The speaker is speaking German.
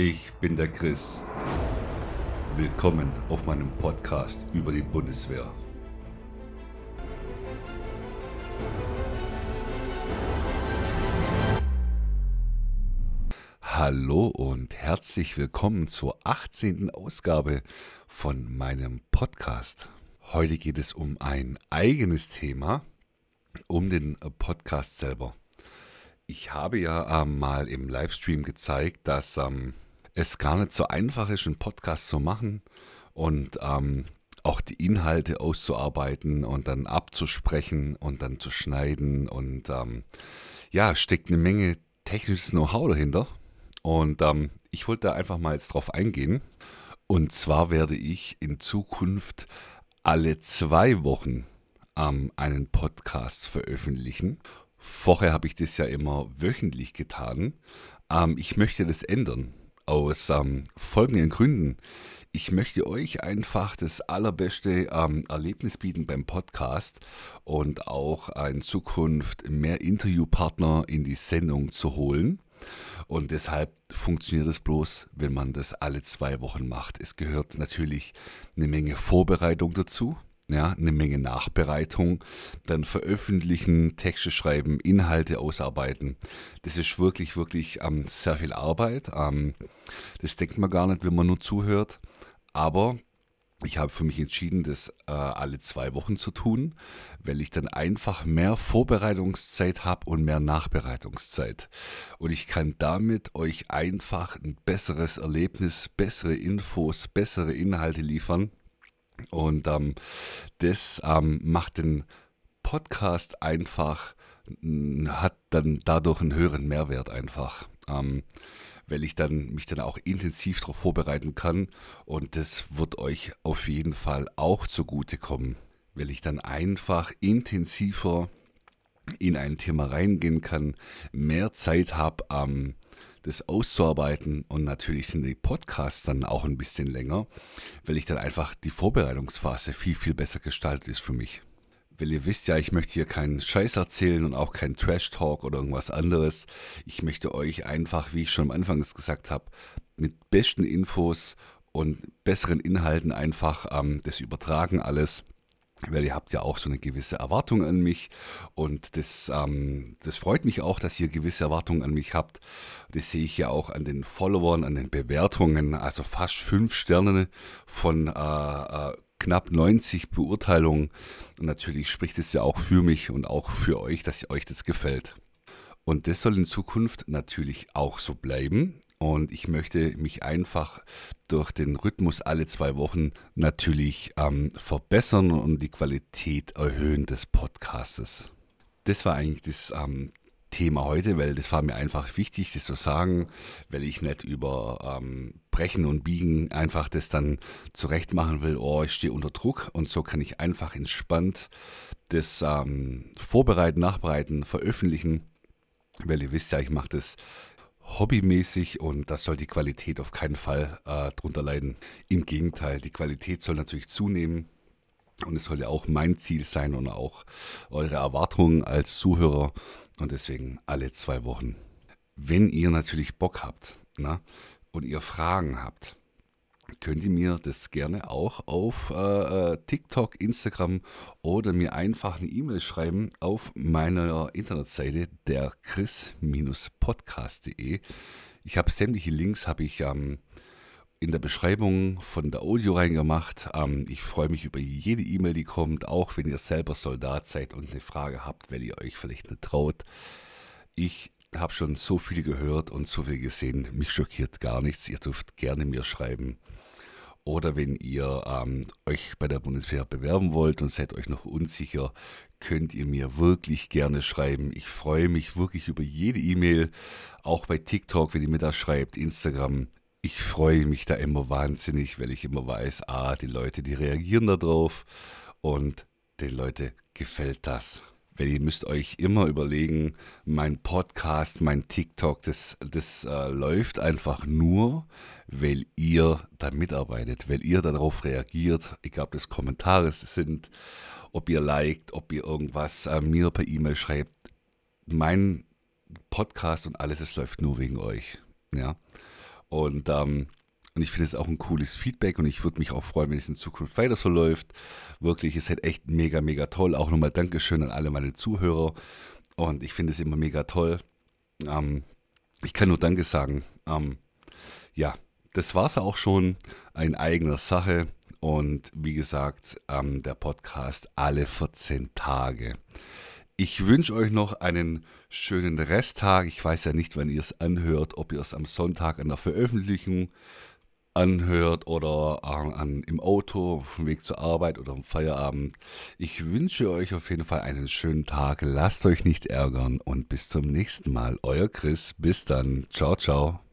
Ich bin der Chris. Willkommen auf meinem Podcast über die Bundeswehr. Hallo und herzlich willkommen zur 18. Ausgabe von meinem Podcast. Heute geht es um ein eigenes Thema, um den Podcast selber. Ich habe ja ähm, mal im Livestream gezeigt, dass ähm, es gar nicht so einfach ist, einen Podcast zu machen und ähm, auch die Inhalte auszuarbeiten und dann abzusprechen und dann zu schneiden. Und ähm, ja, steckt eine Menge technisches Know-how dahinter. Und ähm, ich wollte da einfach mal jetzt drauf eingehen. Und zwar werde ich in Zukunft alle zwei Wochen ähm, einen Podcast veröffentlichen. Vorher habe ich das ja immer wöchentlich getan. Ähm, ich möchte das ändern aus ähm, folgenden Gründen. Ich möchte euch einfach das allerbeste ähm, Erlebnis bieten beim Podcast und auch in Zukunft mehr Interviewpartner in die Sendung zu holen. Und deshalb funktioniert es bloß, wenn man das alle zwei Wochen macht. Es gehört natürlich eine Menge Vorbereitung dazu ja, eine Menge Nachbereitung, dann veröffentlichen, Texte schreiben, Inhalte ausarbeiten. Das ist wirklich, wirklich ähm, sehr viel Arbeit. Ähm, das denkt man gar nicht, wenn man nur zuhört. Aber ich habe für mich entschieden, das äh, alle zwei Wochen zu tun, weil ich dann einfach mehr Vorbereitungszeit habe und mehr Nachbereitungszeit. Und ich kann damit euch einfach ein besseres Erlebnis, bessere Infos, bessere Inhalte liefern und ähm, das ähm, macht den Podcast einfach, hat dann dadurch einen höheren Mehrwert einfach. Ähm, weil ich dann mich dann auch intensiv darauf vorbereiten kann und das wird euch auf jeden Fall auch zugutekommen, weil ich dann einfach intensiver in ein Thema reingehen kann, mehr Zeit habe, ähm, das auszuarbeiten. Und natürlich sind die Podcasts dann auch ein bisschen länger, weil ich dann einfach die Vorbereitungsphase viel, viel besser gestaltet ist für mich. Weil ihr wisst ja, ich möchte hier keinen Scheiß erzählen und auch keinen Trash-Talk oder irgendwas anderes. Ich möchte euch einfach, wie ich schon am Anfang gesagt habe, mit besten Infos und besseren Inhalten einfach ähm, das übertragen alles weil ihr habt ja auch so eine gewisse Erwartung an mich und das, ähm, das freut mich auch, dass ihr gewisse Erwartungen an mich habt. Das sehe ich ja auch an den Followern, an den Bewertungen, also fast fünf Sterne von äh, äh, knapp 90 Beurteilungen. Und natürlich spricht es ja auch für mich und auch für euch, dass euch das gefällt. Und das soll in Zukunft natürlich auch so bleiben. Und ich möchte mich einfach durch den Rhythmus alle zwei Wochen natürlich ähm, verbessern und die Qualität erhöhen des Podcastes. Das war eigentlich das ähm, Thema heute, weil das war mir einfach wichtig, das zu sagen, weil ich nicht über ähm, Brechen und Biegen einfach das dann zurecht machen will, oh, ich stehe unter Druck und so kann ich einfach entspannt das ähm, Vorbereiten, Nachbereiten, Veröffentlichen, weil ihr wisst ja, ich mache das hobbymäßig und das soll die Qualität auf keinen Fall äh, drunter leiden. Im Gegenteil, die Qualität soll natürlich zunehmen und es soll ja auch mein Ziel sein und auch eure Erwartungen als Zuhörer und deswegen alle zwei Wochen. Wenn ihr natürlich Bock habt na, und ihr Fragen habt, könnt ihr mir das gerne auch auf äh, äh, TikTok, Instagram oder mir einfach eine E-Mail schreiben auf meiner Internetseite der chris-podcast.de. Ich habe sämtliche Links habe ich ähm, in der Beschreibung von der Audio reingemacht. Ähm, ich freue mich über jede E-Mail, die kommt, auch wenn ihr selber Soldat seid und eine Frage habt, weil ihr euch vielleicht nicht traut. Ich habe schon so viel gehört und so viel gesehen. Mich schockiert gar nichts. Ihr dürft gerne mir schreiben. Oder wenn ihr ähm, euch bei der Bundeswehr bewerben wollt und seid euch noch unsicher, könnt ihr mir wirklich gerne schreiben. Ich freue mich wirklich über jede E-Mail, auch bei TikTok, wenn ihr mir da schreibt, Instagram. Ich freue mich da immer wahnsinnig, weil ich immer weiß, ah, die Leute, die reagieren darauf und den Leuten gefällt das. Weil ihr müsst euch immer überlegen, mein Podcast, mein TikTok, das, das äh, läuft einfach nur, weil ihr da mitarbeitet, weil ihr darauf reagiert, egal ob das Kommentare sind, ob ihr liked, ob ihr irgendwas äh, mir per E-Mail schreibt. Mein Podcast und alles, es läuft nur wegen euch. Ja. Und, ähm, und ich finde es auch ein cooles Feedback und ich würde mich auch freuen, wenn es in Zukunft weiter so läuft. Wirklich, es ist halt echt mega, mega toll. Auch nochmal Dankeschön an alle meine Zuhörer. Und ich finde es immer mega toll. Ähm, ich kann nur Danke sagen. Ähm, ja, das war es auch schon. Ein eigener Sache. Und wie gesagt, ähm, der Podcast alle 14 Tage. Ich wünsche euch noch einen schönen Resttag. Ich weiß ja nicht, wann ihr es anhört, ob ihr es am Sonntag an der Veröffentlichung anhört oder äh, an, im Auto, auf dem Weg zur Arbeit oder am Feierabend. Ich wünsche euch auf jeden Fall einen schönen Tag. Lasst euch nicht ärgern und bis zum nächsten Mal. Euer Chris. Bis dann. Ciao, ciao.